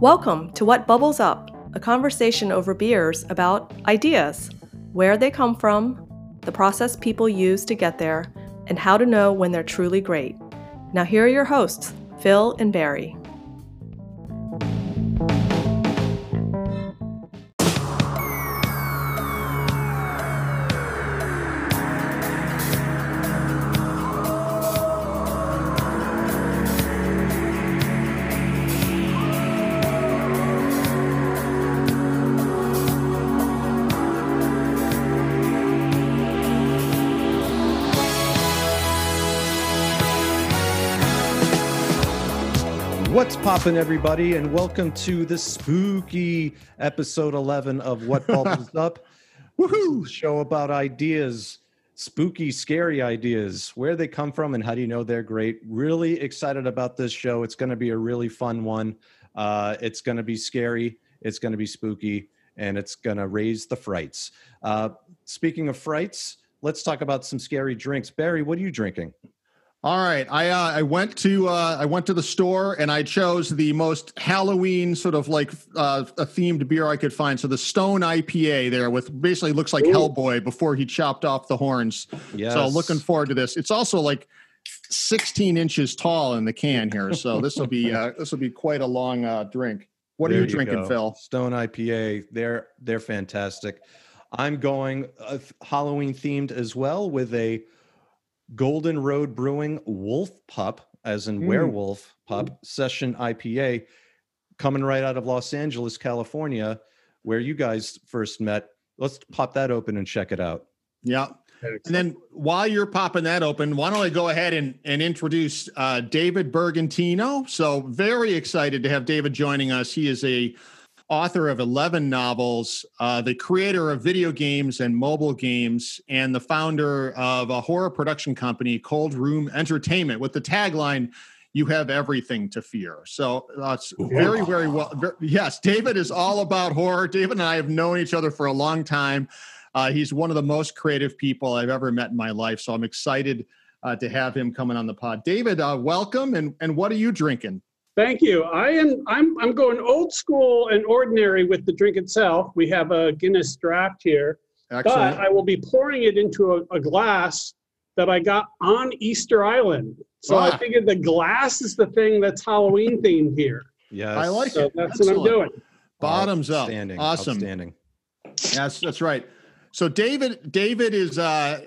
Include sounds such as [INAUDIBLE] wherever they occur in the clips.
Welcome to What Bubbles Up, a conversation over beers about ideas, where they come from, the process people use to get there, and how to know when they're truly great. Now, here are your hosts, Phil and Barry. What's poppin', everybody, and welcome to the spooky episode 11 of What [LAUGHS] Bubbles Up. Woohoo! Show about ideas, spooky, scary ideas, where they come from, and how do you know they're great. Really excited about this show. It's going to be a really fun one. Uh, it's going to be scary, it's going to be spooky, and it's going to raise the frights. Uh, speaking of frights, let's talk about some scary drinks. Barry, what are you drinking? All right, I uh, I went to uh, I went to the store and I chose the most Halloween sort of like uh, a themed beer I could find. So the Stone IPA there with basically looks like Ooh. Hellboy before he chopped off the horns. Yes. So looking forward to this. It's also like 16 inches tall in the can here, so this will be [LAUGHS] uh, this will be quite a long uh, drink. What there are you, you drinking, go. Phil? Stone IPA. They're they're fantastic. I'm going uh, Halloween themed as well with a Golden Road Brewing Wolf Pup, as in mm. werewolf pup, mm. session IPA, coming right out of Los Angeles, California, where you guys first met. Let's pop that open and check it out. Yeah. And then while you're popping that open, why don't I go ahead and, and introduce uh, David Bergantino? So, very excited to have David joining us. He is a author of 11 novels, uh, the creator of video games and mobile games, and the founder of a horror production company, Cold Room Entertainment, with the tagline, You have everything to fear. So uh, very, very well. Very, yes, David is all about horror. David and I have known each other for a long time. Uh, he's one of the most creative people I've ever met in my life. So I'm excited uh, to have him coming on the pod. David, uh, welcome. And, and what are you drinking? Thank you. I am I'm I'm going old school and ordinary with the drink itself. We have a Guinness draft here. Excellent. But I will be pouring it into a, a glass that I got on Easter Island. So ah. I figured the glass is the thing that's Halloween themed here. Yeah, I like so it. That's Excellent. what I'm doing. Bottoms up. Awesome. Outstanding. Yes, that's right. So David, David is uh,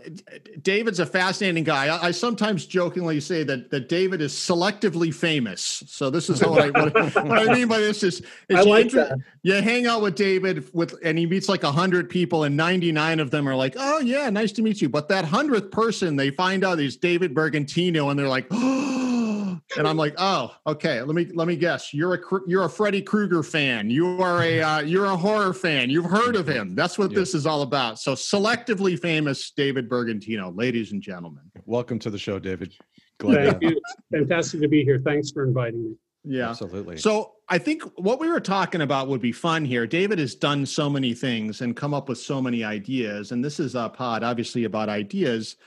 David's a fascinating guy. I, I, sometimes jokingly say that that David is selectively famous. So this is what I what, what I mean by this is, is [LAUGHS] I like you, that. you hang out with David with and he meets like a hundred people and ninety nine of them are like, oh yeah, nice to meet you. But that hundredth person, they find out is David Bergantino and they're like, [GASPS] oh and I'm like, oh, okay. Let me let me guess. You're a you're a Freddy Krueger fan. You are a uh, you're a horror fan. You've heard of him. That's what this is all about. So selectively famous David Bergantino, ladies and gentlemen. Welcome to the show, David. Glad Thank you. Fantastic to be here. Thanks for inviting me. Yeah, absolutely. So I think what we were talking about would be fun here. David has done so many things and come up with so many ideas, and this is a pod obviously about ideas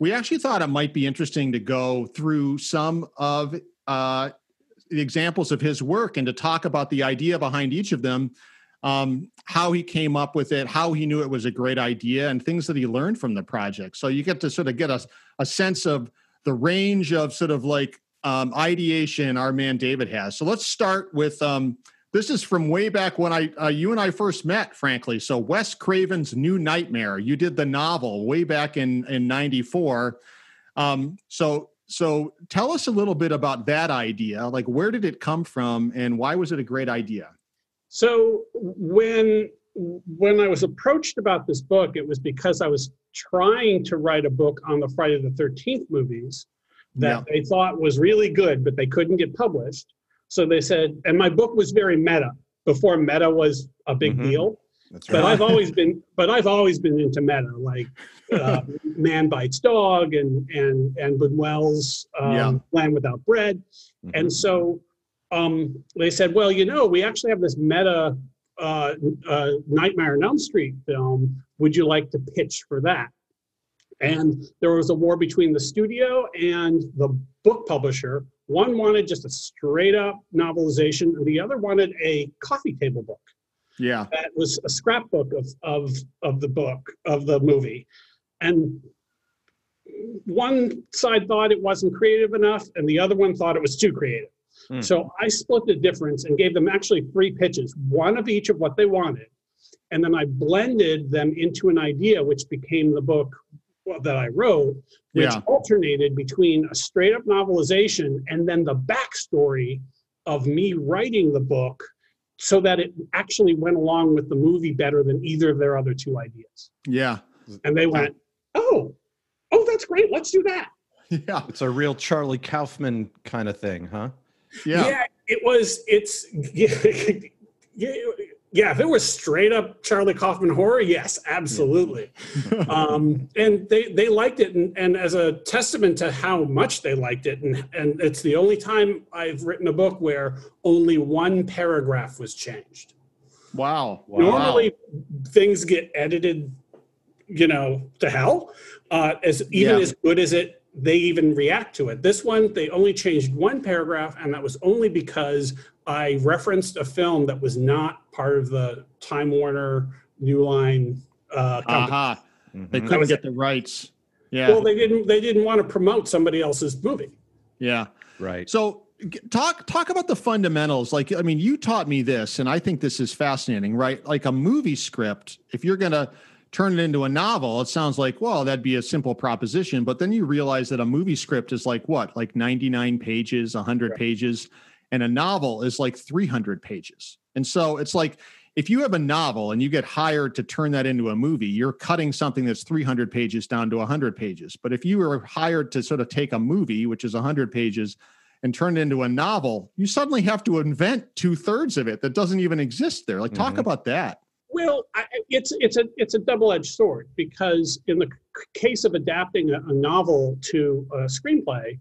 we actually thought it might be interesting to go through some of uh, the examples of his work and to talk about the idea behind each of them, um, how he came up with it, how he knew it was a great idea, and things that he learned from the project. So you get to sort of get a, a sense of the range of sort of like um, ideation our man David has. So let's start with um, this is from way back when I uh, you and I first met, frankly. So Wes Craven's New Nightmare. You did the novel way back in in '94. Um, so so tell us a little bit about that idea. Like, where did it come from, and why was it a great idea? So when when I was approached about this book, it was because I was trying to write a book on the Friday the Thirteenth movies that yeah. they thought was really good, but they couldn't get published. So they said, and my book was very meta before meta was a big mm-hmm. deal. That's right. But I've always been, but I've always been into meta, like [LAUGHS] uh, Man Bites Dog and and and Buñuel's um, yeah. Land Without Bread, mm-hmm. and so um, they said, well, you know, we actually have this meta uh, uh, Nightmare on Elm Street film. Would you like to pitch for that? And there was a war between the studio and the book publisher One wanted just a straight up novelization, and the other wanted a coffee table book. Yeah. That was a scrapbook of, of, of the book, of the movie. And one side thought it wasn't creative enough, and the other one thought it was too creative. Mm. So I split the difference and gave them actually three pitches, one of each of what they wanted. And then I blended them into an idea, which became the book that I wrote, which yeah. alternated between a straight up novelization and then the backstory of me writing the book so that it actually went along with the movie better than either of their other two ideas. Yeah. And they went, oh, oh, that's great. Let's do that. Yeah. It's a real Charlie Kaufman kind of thing, huh? Yeah. Yeah, it was, it's, [LAUGHS] yeah, yeah, if it was straight up Charlie Kaufman horror, yes, absolutely. [LAUGHS] um, and they, they liked it. And, and as a testament to how much they liked it, and, and it's the only time I've written a book where only one paragraph was changed. Wow. wow. Normally, things get edited, you know, to hell. Uh, as even yeah. as good as it, they even react to it. This one, they only changed one paragraph, and that was only because I referenced a film that was not part of the Time Warner New Line uh, company. Uh-huh. Mm-hmm. They couldn't get the rights. Yeah. Well, they didn't. They didn't want to promote somebody else's movie. Yeah. Right. So talk talk about the fundamentals. Like, I mean, you taught me this, and I think this is fascinating. Right? Like a movie script. If you're gonna turn it into a novel, it sounds like, well, that'd be a simple proposition. But then you realize that a movie script is like what, like 99 pages, 100 right. pages and a novel is like 300 pages. And so it's like if you have a novel and you get hired to turn that into a movie, you're cutting something that's 300 pages down to 100 pages. But if you were hired to sort of take a movie, which is 100 pages, and turn it into a novel, you suddenly have to invent two thirds of it that doesn't even exist there. Like, talk mm-hmm. about that. Well, I, it's it's a it's a double edged sword because in the case of adapting a, a novel to a screenplay,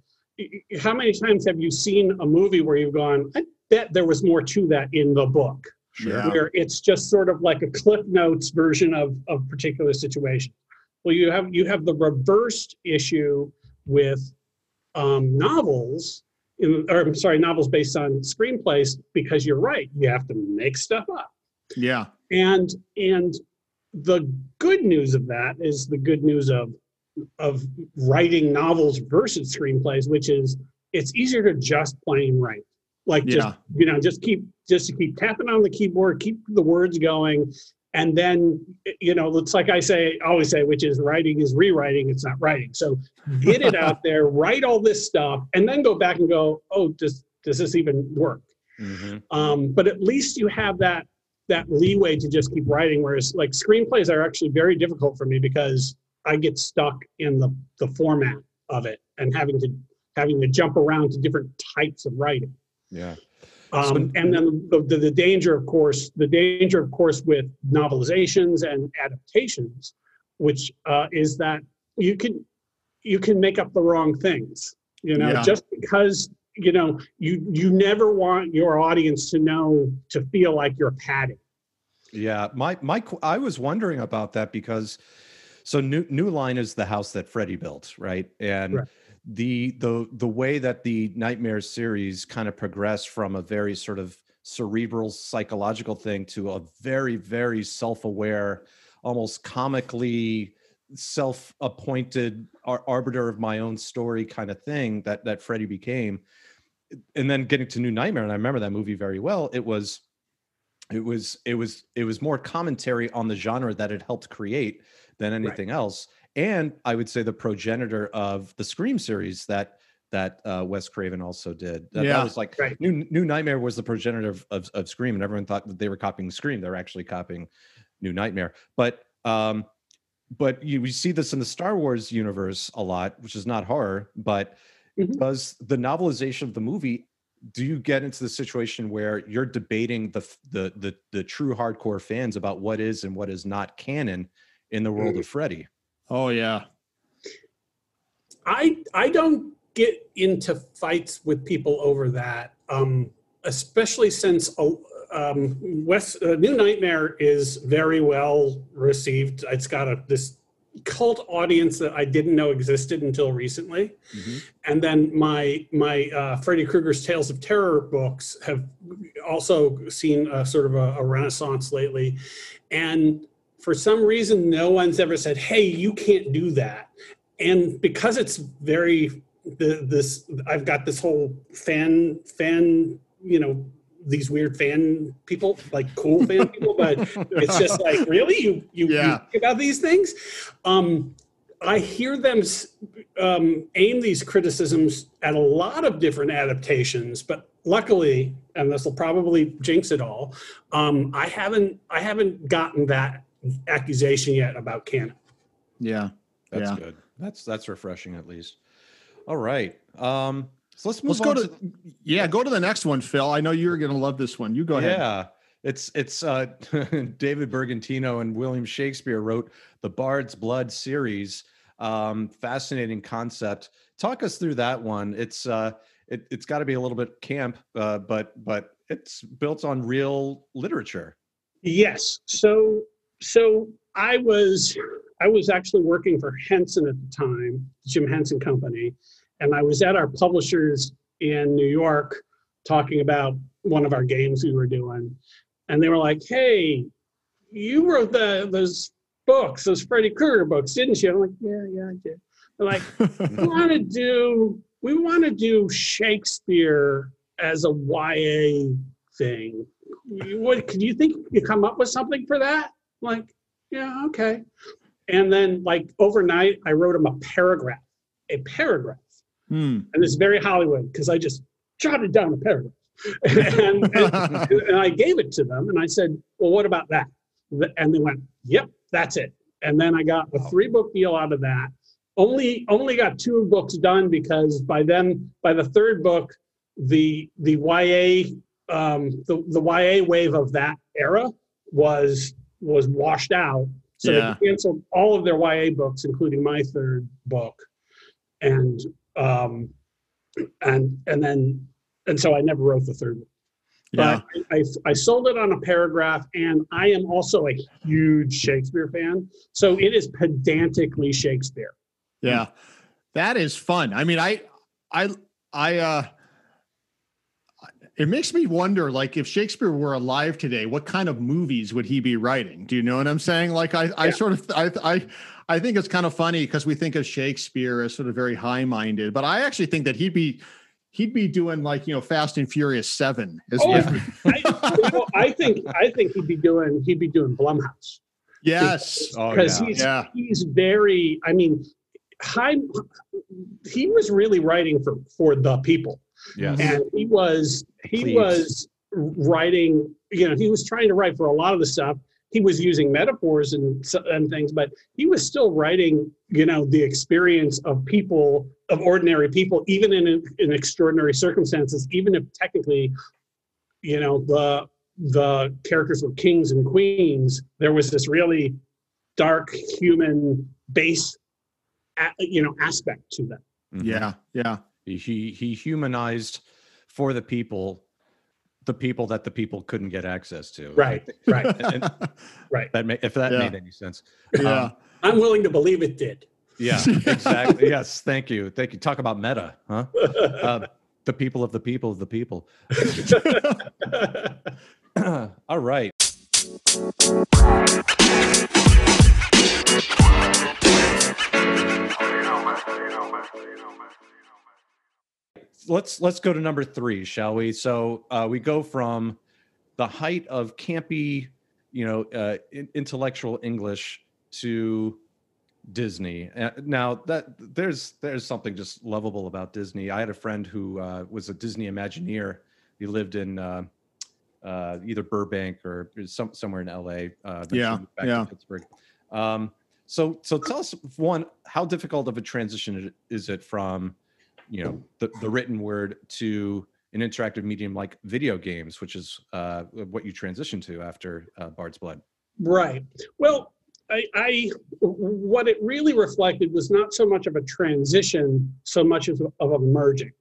how many times have you seen a movie where you've gone, I bet there was more to that in the book? Sure. Where it's just sort of like a cliff notes version of a particular situation. Well, you have you have the reversed issue with um, novels, in, or I'm sorry, novels based on screenplays, because you're right, you have to make stuff up. Yeah. And and the good news of that is the good news of of writing novels versus screenplays, which is it's easier to just plain write. Like just yeah. you know, just keep just to keep tapping on the keyboard, keep the words going, and then you know, it's like I say, always say, which is writing is rewriting, it's not writing. So get it out [LAUGHS] there, write all this stuff, and then go back and go, oh, does does this even work? Mm-hmm. Um, but at least you have that that leeway to just keep writing. Whereas like screenplays are actually very difficult for me because I get stuck in the, the format of it and having to having to jump around to different types of writing. Yeah. Um, so, and then the, the, the, danger, of course, the danger, of course, with novelizations and adaptations, which uh, is that you can you can make up the wrong things. You know, yeah. just because you know you you never want your audience to know to feel like you're padding. Yeah, my my I was wondering about that because so new new line is the house that Freddy built, right? And right. the the the way that the Nightmare series kind of progressed from a very sort of cerebral psychological thing to a very very self-aware, almost comically self-appointed ar- arbiter of my own story kind of thing that that Freddy became. And then getting to New Nightmare, and I remember that movie very well. It was it was it was it was more commentary on the genre that it helped create than anything right. else. And I would say the progenitor of the Scream series that that uh, Wes Craven also did. That, yeah. that was like right. New New Nightmare was the progenitor of, of, of Scream, and everyone thought that they were copying Scream. They're actually copying New Nightmare. But um, but you, we see this in the Star Wars universe a lot, which is not horror, but mm-hmm. does the novelization of the movie do you get into the situation where you're debating the, the the the true hardcore fans about what is and what is not canon in the world of Freddy. Oh yeah. I I don't get into fights with people over that, um, especially since uh, um, West uh, New Nightmare is very well received. It's got a this cult audience that I didn't know existed until recently, mm-hmm. and then my my uh, Freddy Krueger's Tales of Terror books have also seen a, sort of a, a renaissance lately, and for some reason, no one's ever said, "Hey, you can't do that," and because it's very the, this, I've got this whole fan fan you know these weird fan people, like cool fan [LAUGHS] people, but it's just like, really, you you, yeah. you about these things? Um, I hear them um, aim these criticisms at a lot of different adaptations, but luckily, and this will probably jinx it all, um, I haven't I haven't gotten that accusation yet about canon. Yeah, that's yeah. good. That's that's refreshing at least. All right. Um, so let's move let's go to, to, yeah, go to the next one, Phil. I know you're going to love this one. You go ahead. Yeah. It's it's uh, [LAUGHS] David Bergantino and William Shakespeare wrote the Bard's Blood series. Um, fascinating concept. Talk us through that one. It's uh, it, has got to be a little bit camp, uh, but but it's built on real literature. Yes. So so I was I was actually working for Henson at the time, Jim Henson Company, and I was at our publishers in New York talking about one of our games we were doing. And they were like, hey, you wrote the those books, those Freddy Krueger books, didn't you? I'm like, yeah, yeah, I did. They're like, we [LAUGHS] want to do we want to do Shakespeare as a YA thing. What could you think you come up with something for that? Like, yeah, okay. And then like overnight, I wrote him a paragraph, a paragraph Hmm. And it's very Hollywood because I just jotted down a paragraph. [LAUGHS] and, and, and, I gave it to them and I said, Well, what about that? And they went, Yep, that's it. And then I got a three book deal out of that. Only only got two books done because by then, by the third book, the the YA um, the, the YA wave of that era was was washed out. So yeah. they canceled all of their YA books, including my third book. And um, and and then and so I never wrote the third one. Yeah. But I, I, I sold it on a paragraph, and I am also a huge Shakespeare fan. So it is pedantically Shakespeare. Yeah, that is fun. I mean, I I I uh it makes me wonder like if shakespeare were alive today what kind of movies would he be writing do you know what i'm saying like i, I sort of I, I I think it's kind of funny because we think of Shakespeare as sort of very high minded, but I actually think that he'd be he'd be doing like you know Fast and Furious Seven. Oh, [LAUGHS] I, I, think I think he'd be doing he'd be doing Blumhouse. Yes, because oh, yeah. he's yeah. he's very. I mean, high. He was really writing for for the people. Yes. and he was he Please. was writing. You know, he was trying to write for a lot of the stuff he was using metaphors and and things, but he was still writing, you know, the experience of people, of ordinary people, even in in extraordinary circumstances, even if technically, you know, the the characters were kings and queens. There was this really dark human base, you know, aspect to them. Yeah, yeah. He he humanized for the people the people that the people couldn't get access to. Right, [LAUGHS] right, and, [LAUGHS] right. That may, if that yeah. made any sense. Yeah, um, I'm willing to believe it did. Yeah, exactly. yes, thank you, thank you. Talk about meta, huh? [LAUGHS] Uh, the people of the people of the people. All right. Let's let's go to number three, shall we? So uh, we go from the height of campy, you know, uh, intellectual English to Disney. Uh, now that there's there's something just lovable about Disney. I had a friend who uh, was a Disney Imagineer. He lived in uh, uh, either Burbank or some, somewhere in LA. Uh, yeah, yeah. Pittsburgh. Um, so so tell us one, how difficult of a transition is it from you know the, the written word to an interactive medium like video games, which is uh, what you transition to after uh, Bard's Blood. Right. Well, I, I, what it really reflected was not so much of a transition, so much as of a merging.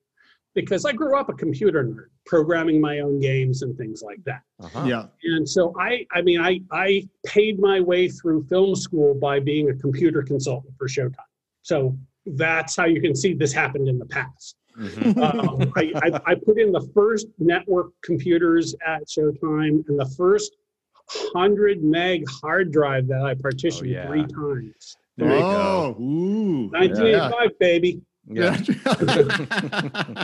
because I grew up a computer nerd, programming my own games and things like that. Uh-huh. Yeah. And so I, I mean, I, I paid my way through film school by being a computer consultant for Showtime. So that's how you can see this happened in the past. Mhm. Um, I, I, I put in the first network computers at Showtime and the first 100 meg hard drive that I partitioned Oh, yeah. three times. There you oh, ooh. 1985, baby. Yeah.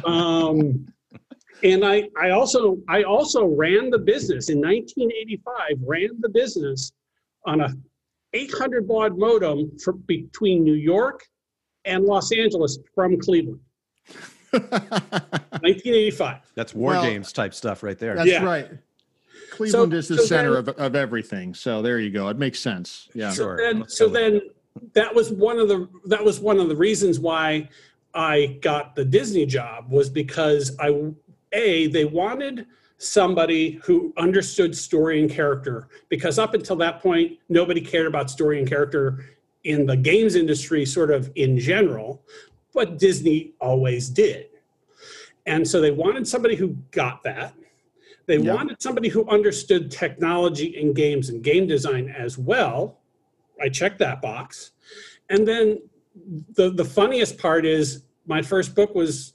[LAUGHS] Um, and I, I also I also ran the business in 1985. Ran the business on a 800 baud modem for between New York and Los Angeles from Cleveland. [LAUGHS] 1985. That's war Well, games type stuff right there. That's Yeah. right. Cleveland is the so center then- of, of everything. So there you go. It makes sense. Yeah. Sure. So then, so then that was one of the that was one of the reasons why I got the Disney job was because I a they wanted somebody who understood story and character because up until that point nobody cared about story and character in the games industry sort of in general but Disney always did. And so they wanted somebody who got that. They Yeah. wanted somebody who understood technology in games and game design as well. I checked that box. And then the the funniest part is my first book was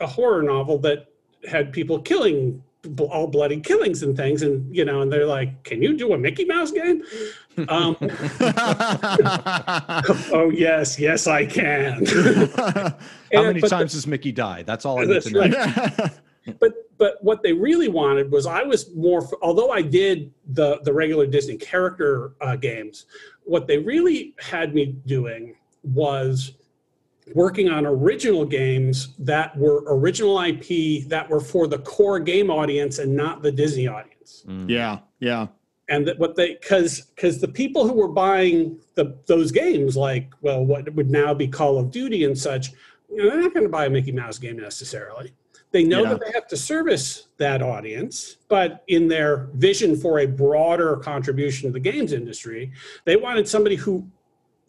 a horror novel that had people killing all bloody killings and things and you know and they're like can you do a mickey mouse game um, [LAUGHS] oh yes yes i can [LAUGHS] How many but times does Mickey die? That's all I need to know. right. [LAUGHS] but but what they really wanted was I was more although I did the the regular Disney character uh, games, what they really had me doing was working on original games that were original IP that were for the core game audience and not the Disney audience. Mm. yeah. Yeah. And that what they because because the people who were buying the those games like well what would now be Call of Duty and such, you know, they're not going to buy a Mickey Mouse game necessarily. They know Yeah. that they have to service that audience, but in their vision for a broader contribution to the games industry, they wanted somebody who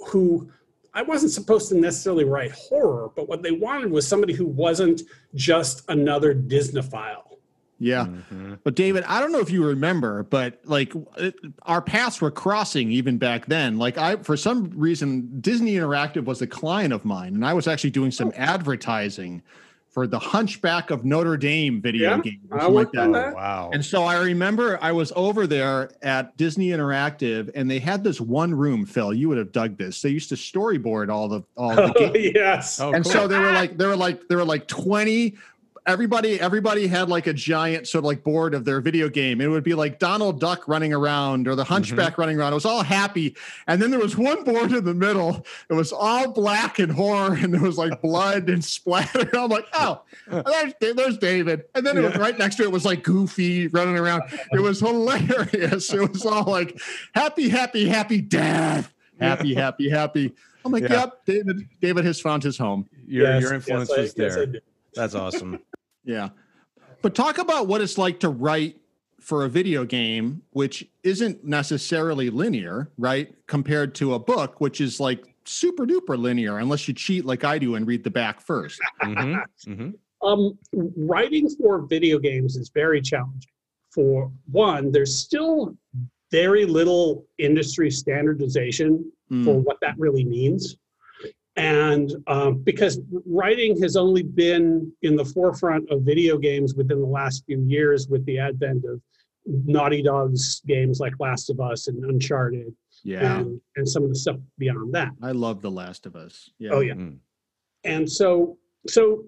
who I wasn't supposed to necessarily write horror, but what they wanted was somebody who wasn't just another Disneyphile. Yeah. Mhm. But David, I don't know if you remember, but like it, our paths were crossing even back then. Like I, for some reason, Disney Interactive was a client of mine, and I was actually doing some advertising for the Hunchback of Notre Dame video Yeah, game, I like worked on that. Oh, wow. And so I remember I was over there at Disney Interactive, and they had this one room. Phil, you would have dug this. They used to storyboard all the all the [LAUGHS] Oh, games yes. Oh, and cool. so there were like there were like there were like 20 everybody everybody had like a giant sort of like board of their video game. It would be like donald duck running around or the mm-hmm. hunchback running around. It was all happy. And then there was one board in the middle. It was all black and horror and there was like [LAUGHS] blood and splatter. [LAUGHS] I'm like oh there's, there's david. And then it was right next to it was like goofy running around. It was hilarious. It was all like happy happy happy death. Happy happy happy. I'm like Yeah. yep david david has found his home. Your, Yes, your yes, influence I- was there. do. That's awesome. [LAUGHS] Yeah. But talk about what it's like to write for a video game, which isn't necessarily linear, right? Compared to a book, which is like super duper linear, unless you cheat like I do and read the back first. hmm hmm Um, writing for video games is very challenging. For one, there's still very little industry standardization Mm, for what that really means. And um, because writing has only been in the forefront of video games within the last few years with the advent of Naughty Dog's games like Last of Us and Uncharted yeah. and, and some of the stuff beyond that. I love The Last of Us. Yeah. Oh, yeah. Mm. and so so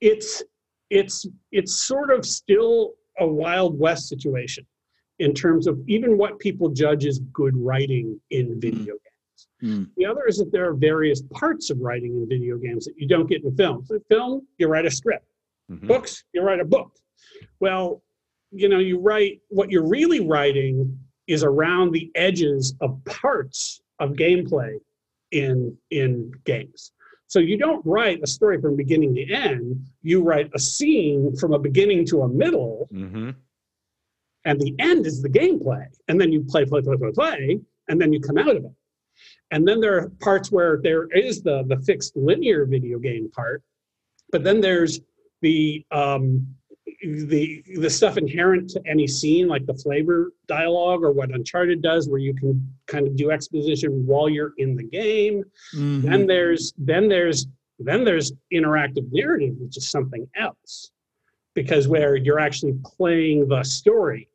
it's it's it's sort of still a wild west situation in terms of even what people judge as good writing in video games Mm. the other is that there are various parts of writing in video games that you don't get in film. So film you write a script. Mhm. books you write a book. Well you know you write what you're really writing is around the edges of parts of gameplay in in games. So you don't write a story from beginning to end. You write a scene from a beginning to a middle. Mhm. and the end is the gameplay. And then you play play play play play and then you come out of it and then there are parts where there is the the fixed linear video game part but then there's the um, the the stuff inherent to any scene, like the flavor dialogue or what Uncharted does, where you can kind of do exposition while you're in the game. Mm-hmm. Then there's then there's then there's interactive narrative, which is something else, because where you're actually playing the story,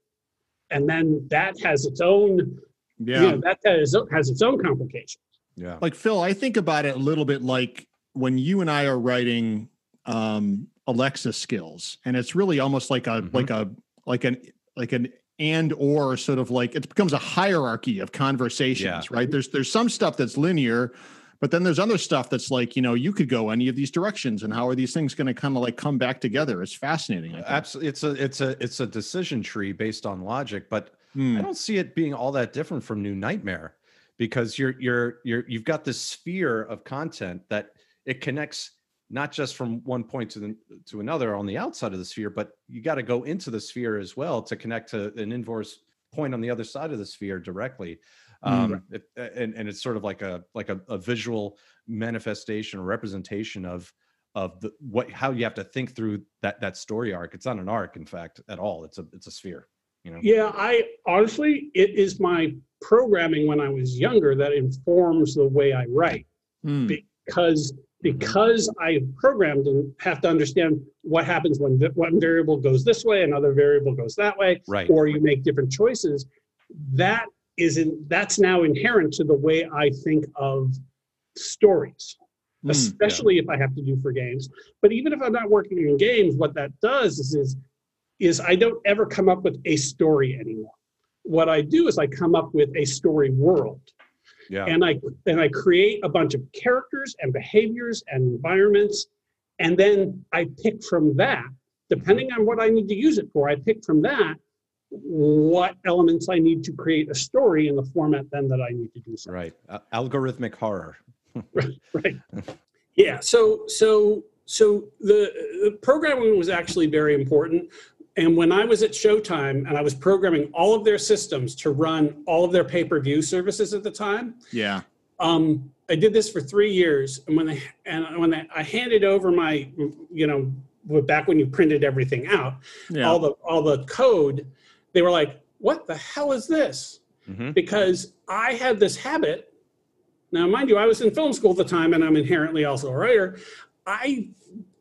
and then that has its own yeah you know, that has, has its own complications. Yeah, like Phil, I think about it a little bit like when you and I are writing um, Alexa skills, and it's really almost like a mm-hmm. like a like an like an and or sort of like it becomes a hierarchy of conversations, yeah. right? There's there's some stuff that's linear, but then there's other stuff that's like you know you could go any of these directions, and how are these things going to kind of like come back together? It's fascinating. Absolutely, it's a it's a it's a decision tree based on logic, but mm. I don't see it being all that different from New Nightmare because you're you're you're you've got this sphere of content that it connects not just from one point to the, to another on the outside of the sphere, but you got to go into the sphere as well to connect to an inverse point on the other side of the sphere directly. Um, mm-hmm. it, and, and it's sort of like a like a, a visual manifestation or representation of of the what how you have to think through that that story arc. It's not an arc, in fact, at all. It's a it's a sphere. You know? Yeah, I honestly, it is my programming when I was younger that informs the way I write mm. because because I programmed and have to understand what happens when one variable goes this way, another variable goes that way, right. or you make different choices. That is in that's now inherent to the way I think of stories, mm, especially yeah. if I have to do for games. But even if I'm not working in games, what that does is, is is I don't ever come up with a story anymore. What I do is I come up with a story world yeah. And I and I create a bunch of characters and behaviors and environments, and then I pick from that, depending on what I need to use it for. I pick from that what elements I need to create a story in the format then that I need to do so. Right. Uh, algorithmic horror. [LAUGHS] right. Right. Yeah. So so so the, the programming was actually very important. And when I was at Showtime and I was programming all of their systems to run all of their pay per view services at the time, yeah, um, I did this for three years. And when they and when they, I handed over my, you know, back when you printed everything out, yeah. all the all the code, they were like, "What the hell is this?" Mm-hmm. Because I had this habit. Now, mind you, I was in film school at the time, and I'm inherently also a writer. I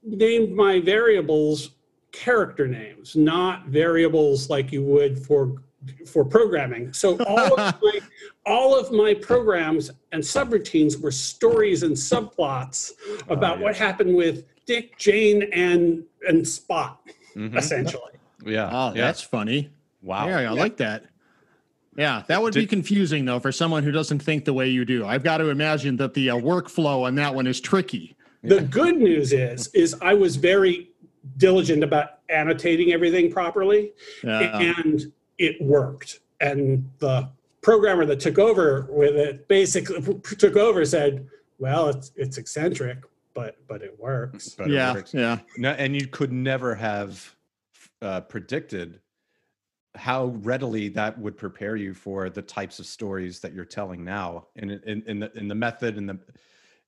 named my variables character names, not variables like you would for for programming. So all of [LAUGHS] my all of my programs and subroutines were stories and subplots about oh, yeah. what happened with Dick, Jane, and and Spot, mm-hmm. essentially. Yeah. Oh, yeah. that's funny. Wow. Yeah, I yeah. like that. Yeah, that would Did, be confusing though for someone who doesn't think the way you do. I've got to imagine that the uh, workflow on that one is tricky. The good news is, is I was very diligent about annotating everything properly, yeah. and it worked. And the programmer that took over with it basically [LAUGHS] took over said, "Well, it's it's eccentric, but but it works." But yeah, it works. yeah. No, and you could never have uh, predicted how readily that would prepare you for the types of stories that you're telling now, and in, in, in the in the method and the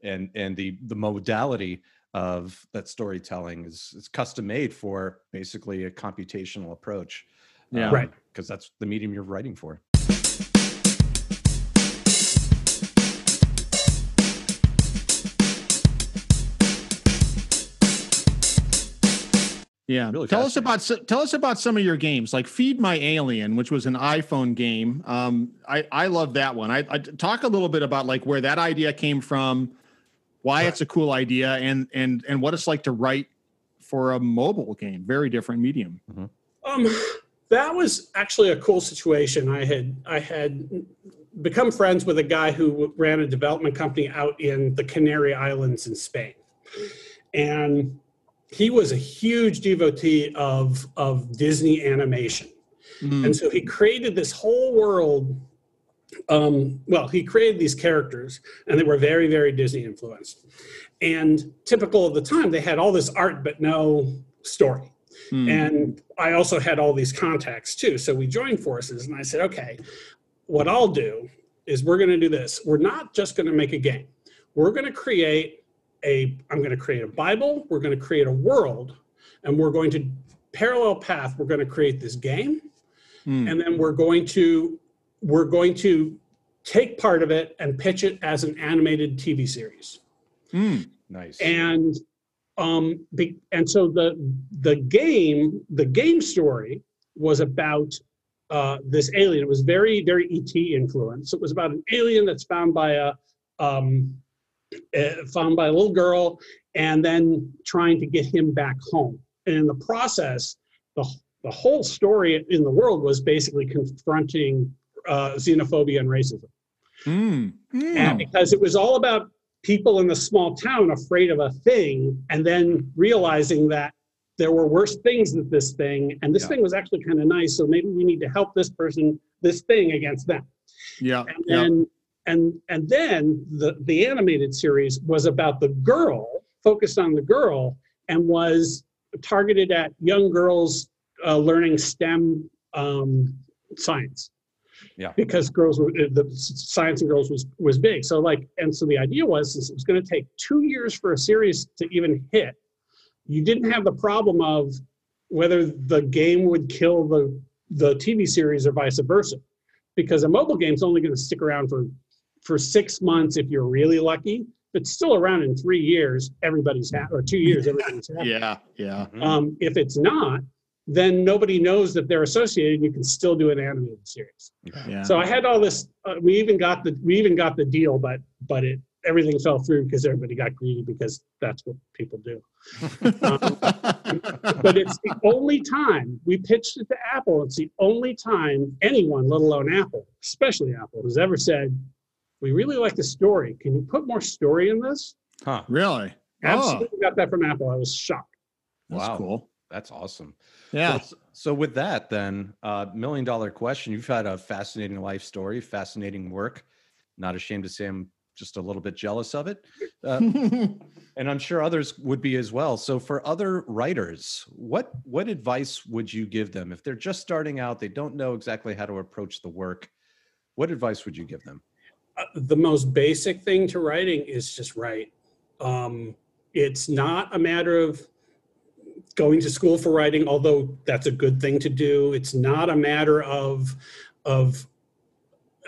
and and the the modality of that storytelling is is custom made for basically a computational approach. Yeah, um, right. Because that's the medium you're writing for. Yeah. Really tell us about tell us about some of your games, like Feed My Alien, which was an iPhone game. Um, I I love that one. I, I talk a little bit about like where that idea came from, why right. it's a cool idea and and and what it's like to write for a mobile game very different medium mm-hmm. um that was actually a cool situation i had i had become friends with a guy who ran a development company out in the canary islands in spain and he was a huge devotee of of disney animation mm. and so he created this whole world um, well, he created these characters, and they were very, very Disney influenced. And typical of the time, they had all this art but no story. Hmm. And I also had all these contacts too. So we joined forces, and I said, okay, what I'll do is we're going to do this. We're not just going to make a game. We're going to create a. I'm going to create a Bible. We're going to create a world, and we're going to parallel path. We're going to create this game, Mm. and then we're going to we're going to take part of it and pitch it as an animated TV series. Mm. Nice. And um, be, and so the the game the game story was about uh, this alien. It was very very ET influenced. It was about an alien that's found by a um, uh, found by a little girl, and then trying to get him back home. And in the process, the the whole story in the world was basically confronting uh, xenophobia and racism. Mm. Mm. And because it was all about people in the small town afraid of a thing and then realizing that there were worse things than this thing and this Yeah. thing was actually kind of nice so maybe we need to help this person this thing against them Yeah. and yeah. and and then the the animated series was about the girl focused on the girl and was targeted at young girls uh, learning stem um, science Yeah. because girls were the science and girls was was big so like and so the idea was since it was going to take two years for a series to even hit you didn't have the problem of whether the game would kill the the tv series or vice versa because a mobile game's only going to stick around for for six months if you're really lucky if it's still around in three years everybody's happy or two years everybody's happy [LAUGHS] yeah. Yeah. Mhm. um, if it's not then nobody knows that they're associated you can still do an animated series Yeah. so I had all this. Uh, we even got the we even got the deal, but but it everything fell through because everybody got greedy because that's what people do. But it's the only time we pitched it to Apple. It's the only time anyone, let alone Apple, especially Apple, has ever said, "We really like the story. Can you put more story in this?" Huh. really? Oh, Absolutely got that from Apple. I was shocked. that's Wow. cool. That's awesome. Yeah. So, so with that, then, uh, million dollar question. You've had a fascinating life story, fascinating work. Not ashamed to say I'm just a little bit jealous of it. Uh, [LAUGHS] and I'm sure others would be as well. So for other writers, what what advice would you give them if they're just starting out, they don't know exactly how to approach the work? What advice would you give them? uh, the most basic thing to writing is just write. Um, it's not a matter of going to school for writing, although that's a good thing to do. It's not a matter of of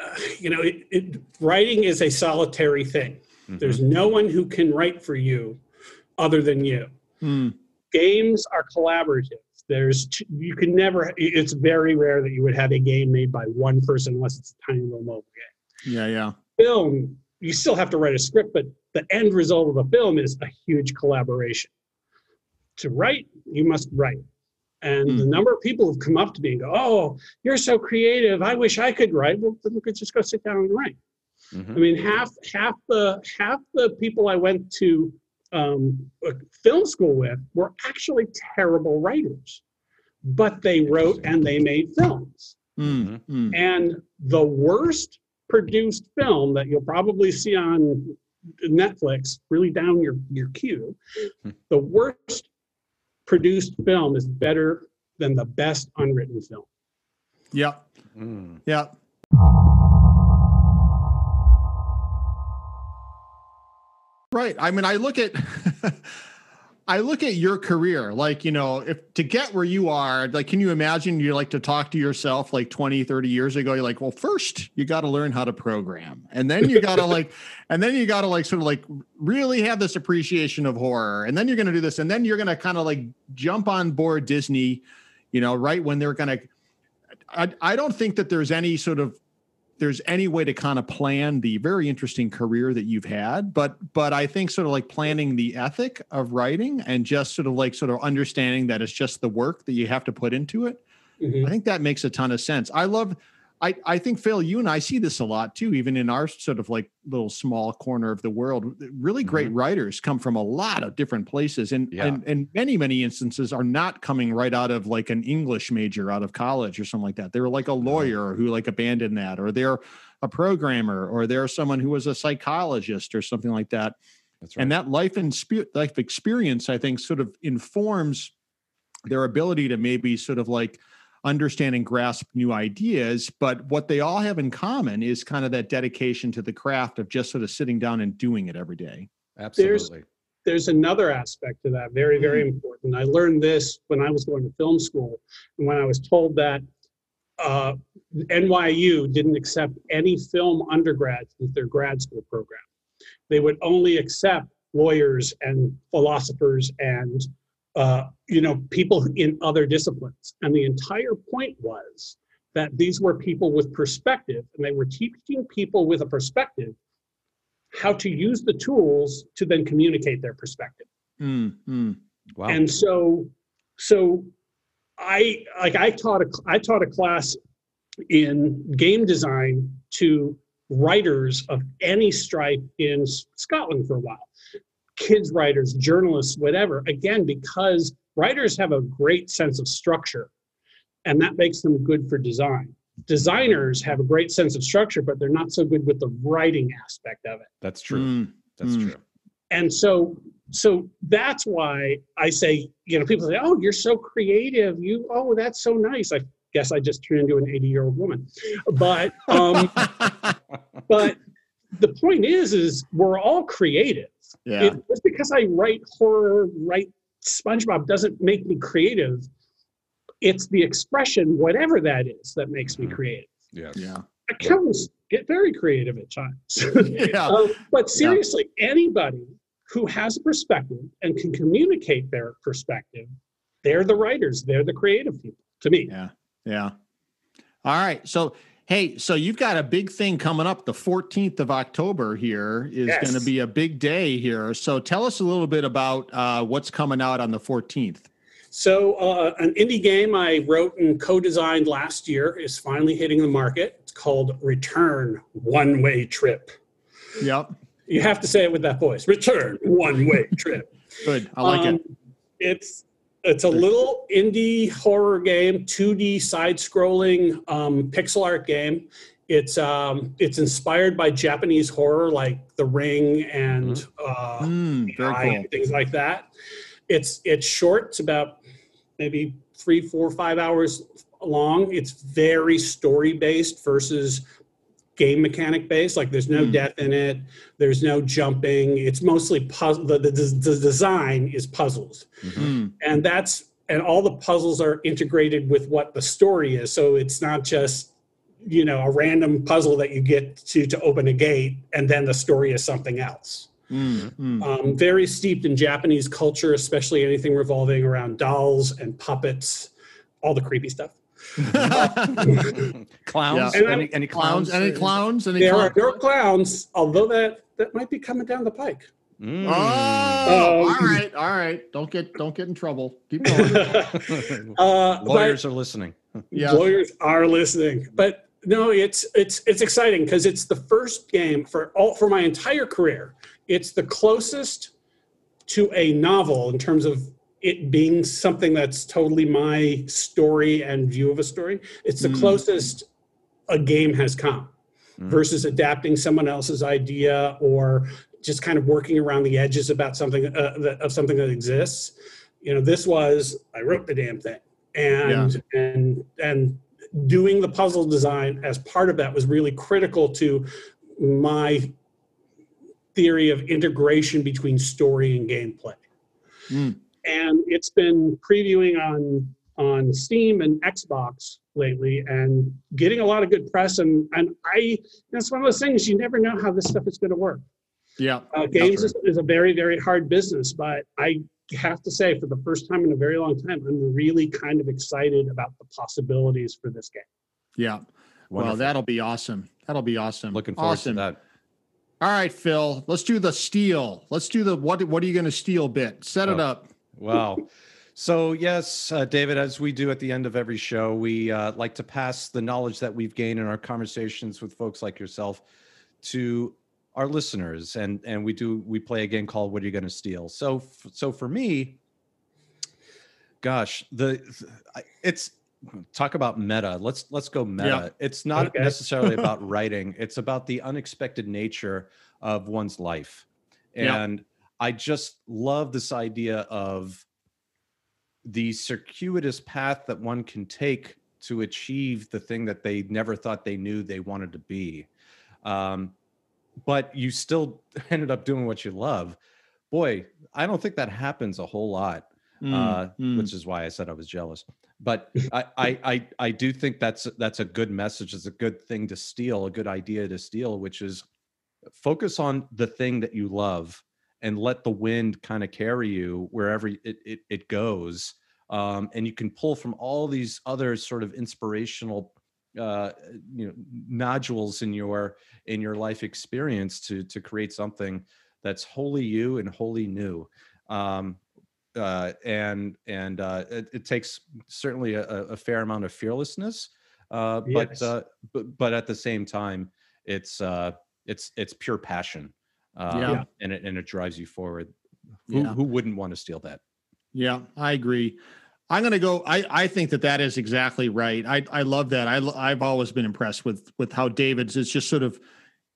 uh, you know, it, it, writing is a solitary thing. Mhm. There's no one who can write for you other than you. Mm. Games are collaborative. There's you can never. It's very rare that you would have a game made by one person unless it's a tiny little mobile game Yeah. Yeah. film, you still have to write a script, but the end result of a film is a huge collaboration. To write, you must write. And Hmm. the number of people who've come up to me and go, Oh, you're so creative. I wish I could write. Well, then you could just go sit down and write. Mhm. I mean, half half the half the people I went to um, film school with were actually terrible writers, but they wrote and they made films. Mm. Mm. And the worst produced film that you'll probably see on Netflix, really down your, your queue, Hmm. the worst produced film is better than the best unwritten film. Yeah. Mm. Yeah. Right. I mean, I look at [LAUGHS] I look at your career, like, you know, if to get where you are, like, can you imagine you like to talk to yourself like 20, 30 years ago? You're like, well, first you got to learn how to program. And then you got to like, [LAUGHS] and then you got to like sort of like really have this appreciation of horror. And then you're going to do this. And then you're going to kind of like jump on board Disney, you know, right when they're going to, I, I don't think that there's any sort of there's any way to kind of plan the very interesting career that you've had but but i think sort of like planning the ethic of writing and just sort of like sort of understanding that it's just the work that you have to put into it Mhm. i think that makes a ton of sense i love i i think phil you and i see this a lot too even in our sort of like little small corner of the world. Really great mm-hmm. writers come from a lot of different places and Yeah. and and many many instances are not coming right out of like an english major out of college or something like that. They're like a lawyer who like abandoned that or they're a programmer or they're someone who was a psychologist or something like that. That's right. and that life and spe- life experience i think sort of informs their ability to maybe sort of like understand and grasp new ideas but what they all have in common is kind of that dedication to the craft of just sort of sitting down and doing it every day Absolutely. there's another aspect to that, very, very important. I learned this when I was going to film school, and when I was told that uh, NYU didn't accept any film undergrads into their grad school program. They would only accept lawyers and philosophers and uh, you know people in other disciplines. And the entire point was that these were people with perspective, and they were teaching people with a perspective how to use the tools to then communicate their perspective. Mm, mm. Wow. And so, so I like I taught a I taught a class in game design to writers of any stripe in Scotland for a while. Kids writers, journalists, whatever. Again, because writers have a great sense of structure and that makes them good for design. Designers have a great sense of structure, but they're not so good with the writing aspect of it. That's true. Mm, That's mm. true. And so so that's why I say, you know, people say, "Oh, you're so creative. You oh, that's so nice." I guess I just turned into an 80-year-old woman. But um [LAUGHS] but the point is is we're all creative. Yeah. It, just because I write horror, write SpongeBob doesn't make me creative. It's the expression, whatever that is, that makes me Mhm. creative. Yes. yeah. Accountants get very creative at times. [LAUGHS] [LAUGHS] Yeah. Um, but seriously, anybody who has a perspective and can communicate their perspective, they're the writers, they're the creative people to me. Yeah. Yeah. All right. So, hey, so you've got a big thing coming up. The 14th of October here is Yes. going to be a big day here. So, tell us a little bit about uh, what's coming out on the 14th. So, uh, an indie game I wrote and co designed last year is finally hitting the market. It's called Return One Way Trip. Yep. You have to say it with that voice Return One Way Trip. [LAUGHS] Good. I like it. Um, It's it's a little indie horror game, 2D side-scrolling um, pixel art game. It's um, it's inspired by Japanese horror like The Ring and uh, Mm, cool. and things like that. It's it's short. It's about maybe three, four, five hours long. It's very story based versus game mechanic based. Like there's no Hmm. death in it. There's no jumping. It's mostly puzzle. The, the, the design is puzzles, Mm, and that's and all the puzzles are integrated with what the story is. So it's not just you know a random puzzle that you get to to open a gate and then the story is something else mm, mm. um, very steeped in Japanese culture, especially anything revolving around dolls and puppets, all the creepy stuff. [LAUGHS] clowns? Yeah. Any, any clowns? clowns? Any clowns? Any There are clowns? there are clowns, although that that might be coming down the pike. Mm. Oh, Um, all right, all right. Don't get don't get in trouble. Keep going. [LAUGHS] uh, Lawyers are listening. Yeah. lawyers are listening, but no, it's it's it's exciting because it's the first game for all for my entire career. It's the closest to a novel in terms of it being something that's totally my story and view of a story. It's the Mm. closest a game has come Mm. versus adapting someone else's idea or just kind of working around the edges about something uh, that, of something that exists. You know, this was I wrote the damn thing, and and and doing the puzzle design as part of that was really critical to my theory of integration between story and gameplay Mm. And it's been previewing on on Steam and Xbox lately, and getting a lot of good press. And and I, that's one of those things you never know how this stuff is going to work. Yeah. Uh, games is, is a very very hard business, but I have to say, for the first time in a very long time, I'm really kind of excited about the possibilities for this game. Yeah. Well, that'll be awesome. That'll be awesome. Looking forward awesome. to that. All right, Phil. Let's do the steal. Let's do the what? What are you going to steal bit? Set it Oh. up. Wow. So, yes, uh, David, as we do at the end of every show, we uh, like to pass the knowledge that we've gained in our conversations with folks like yourself to our listeners. And and we do we play a game called What Are You Going to Steal? So so for me, gosh, the it's talk about meta. Let's let's go meta. Yeah. It's not Okay. necessarily about [LAUGHS] writing. It's about the unexpected nature of one's life. And I just love this idea of the circuitous path that one can take to achieve the thing that they never thought they knew they wanted to be. Um, but you still [LAUGHS] ended up doing what you love. boy, I don't think that happens a whole lot, Mm, uh, mm. which is why I said I was jealous. But I, I, I, I do think that's that's a good message. It's a good thing to steal, a good idea to steal, which is focus on the thing that you love and let the wind kind of carry you wherever it, it, it goes. Um, and you can pull from all these other sort of inspirational uh, you know nodules in your in your life experience to to create something that's wholly you and wholly new um, uh, and and uh, it, it takes certainly a, a fair amount of fearlessness uh, but Yes. uh, but but at the same time it's uh, it's it's pure passion um, Yeah. and it and it drives you forward who, Yeah. who wouldn't want to steal that Yeah, I agree. I'm going to go. I, I think that that is exactly right. I, I love that. I, I've always been impressed with with how David's is just sort of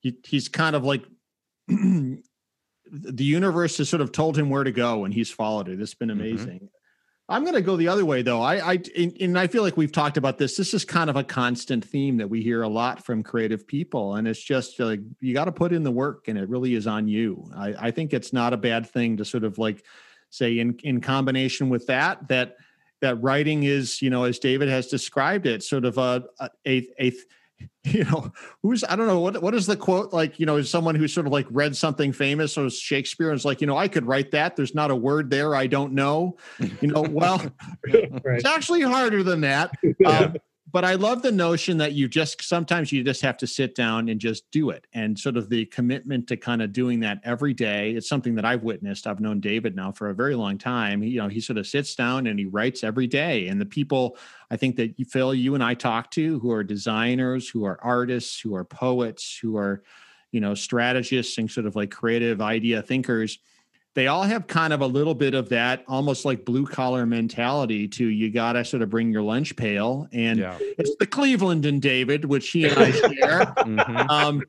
he, he's kind of like [CLEARS THROAT] the universe has sort of told him where to go and he's followed it. It's been Mhm. amazing. I'm going to go the other way though. I I and, I feel like we've talked about this. This is kind of a constant theme that we hear a lot from creative people, and it's just like you got to put in the work, and it really is on you. I, I think it's not a bad thing to sort of like say in in combination with that that that writing is you know as David has described it, sort of a a, a [LAUGHS] you know who's i don't know what what is the quote? Like you know is someone who sort of like read something famous or shakespeare and is like you know i could write that. There's not a word there i don't know. You know well [LAUGHS] right. it's actually harder than that. [LAUGHS] Um, but i love the notion that you just sometimes you just have to sit down and just do it. And sort of the commitment to kind of doing that every day it's something that i've witnessed. I've known david now for a very long time. He, you know he sort of sits down and he writes every day. And the people i think that you phil you and i talk to who are designers who are artists who are poets who are you know strategists and sort of like creative idea thinkers they all have kind of a little bit of that almost like blue collar mentality to you got to sort of bring your lunch pail. And yeah. it's the cleveland and david which he and i [LAUGHS] share Mhm. um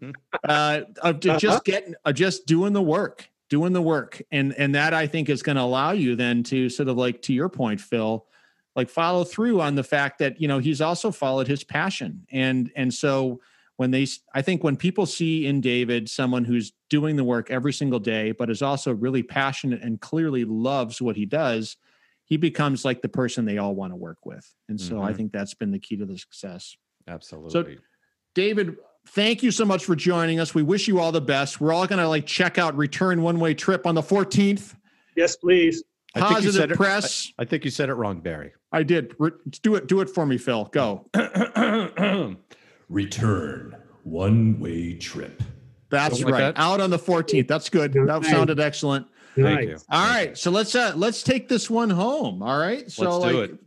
uh of to just getting of just doing the work doing the work. And and that i think is going to allow you then to sort of like to your point phil like follow through on the fact that you know he's also followed his passion. And and so when they s- i think when people see in david someone who's doing the work every single day but is also really passionate and clearly loves what he does he becomes like the person they all want to work with and so i Mhm. think that's been the key to the success absolutely so David, thank you so much for joining us. We wish you all the best. We're all going to like check out Return One Way Trip on the 14th. Yes, please. I think you Positive said it- press. I think you said it wrong, Barry. I, did. Re- do it. Do it for me, Phil. Go. [CLEARS THROAT] [CLEARS THROAT] Return one way trip. That's like right. that? Out on the 14th. That's good. That Nice. sounded excellent. Thank Nice. you. All right. So let's uh let's take this one home. All right. So Let's like do it.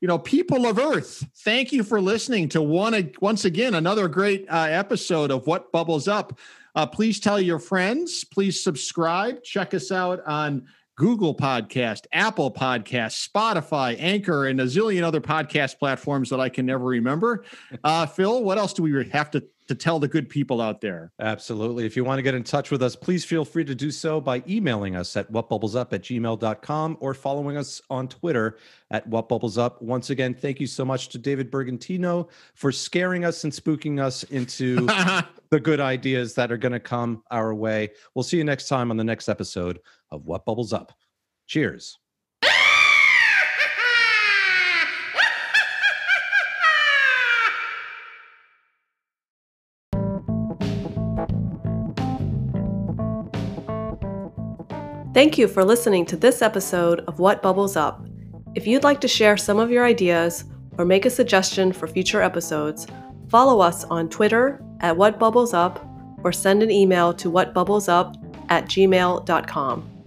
you know, people of Earth, thank you for listening to one once again another great uh, episode of What Bubbles Up. Uh, please tell your friends. Please subscribe. Check us out on Google Podcast, Apple Podcast, Spotify, Anchor, and a zillion other podcast platforms that I can never remember. [LAUGHS] Uh, Phil, what else do we have to to tell the good people out there? Absolutely. If you want to get in touch with us, please feel free to do so by emailing us at whatbubblesup at gmail.com or following us on Twitter at whatbubblesup. Once again, thank you so much to David Bergantino for scaring us and spooking us into [LAUGHS] the good ideas that are going to come our way. We'll see you next time on the next episode of What Bubbles Up. Cheers. Thank you for listening to this episode of What Bubbles Up. If you'd like to share some of your ideas or make a suggestion for future episodes, follow us on Twitter at What Bubbles Up or send an email to whatbubblesup at gmail.com.